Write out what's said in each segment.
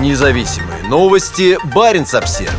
Независимые новости. Барин обсерва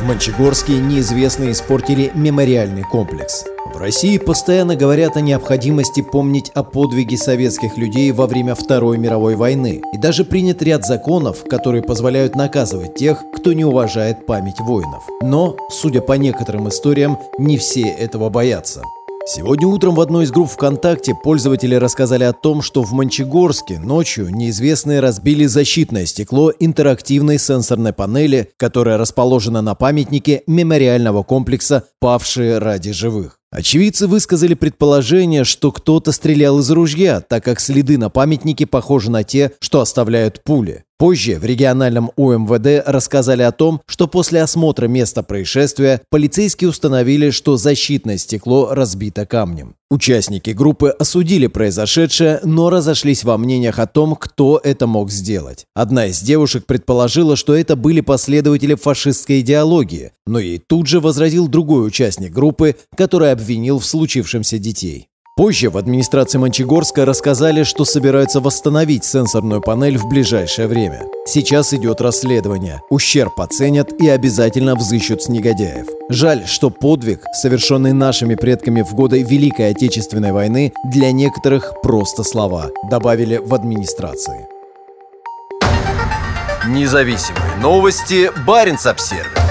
В Мончегорске неизвестные испортили мемориальный комплекс. В России постоянно говорят о необходимости помнить о подвиге советских людей во время Второй мировой войны. И даже принят ряд законов, которые позволяют наказывать тех, кто не уважает память воинов. Но, судя по некоторым историям, не все этого боятся. Сегодня утром в одной из групп ВКонтакте пользователи рассказали о том, что в Мончегорске ночью неизвестные разбили защитное стекло интерактивной сенсорной панели, которая расположена на памятнике мемориального комплекса «Павшие ради живых». Очевидцы высказали предположение, что кто-то стрелял из ружья, так как следы на памятнике похожи на те, что оставляют пули. Позже в региональном УМВД рассказали о том, что после осмотра места происшествия полицейские установили, что защитное стекло разбито камнем. Участники группы осудили произошедшее, но разошлись во мнениях о том, кто это мог сделать. Одна из девушек предположила, что это были последователи фашистской идеологии, но ей тут же возразил другой участник группы, который обвинил в случившемся детей. Позже в администрации Мончегорска рассказали, что собираются восстановить сенсорную панель в ближайшее время. Сейчас идет расследование. Ущерб оценят и обязательно взыщут с негодяев. Жаль, что подвиг, совершенный нашими предками в годы Великой Отечественной войны, для некоторых просто слова, добавили в администрации. Независимые новости. Барин обсервис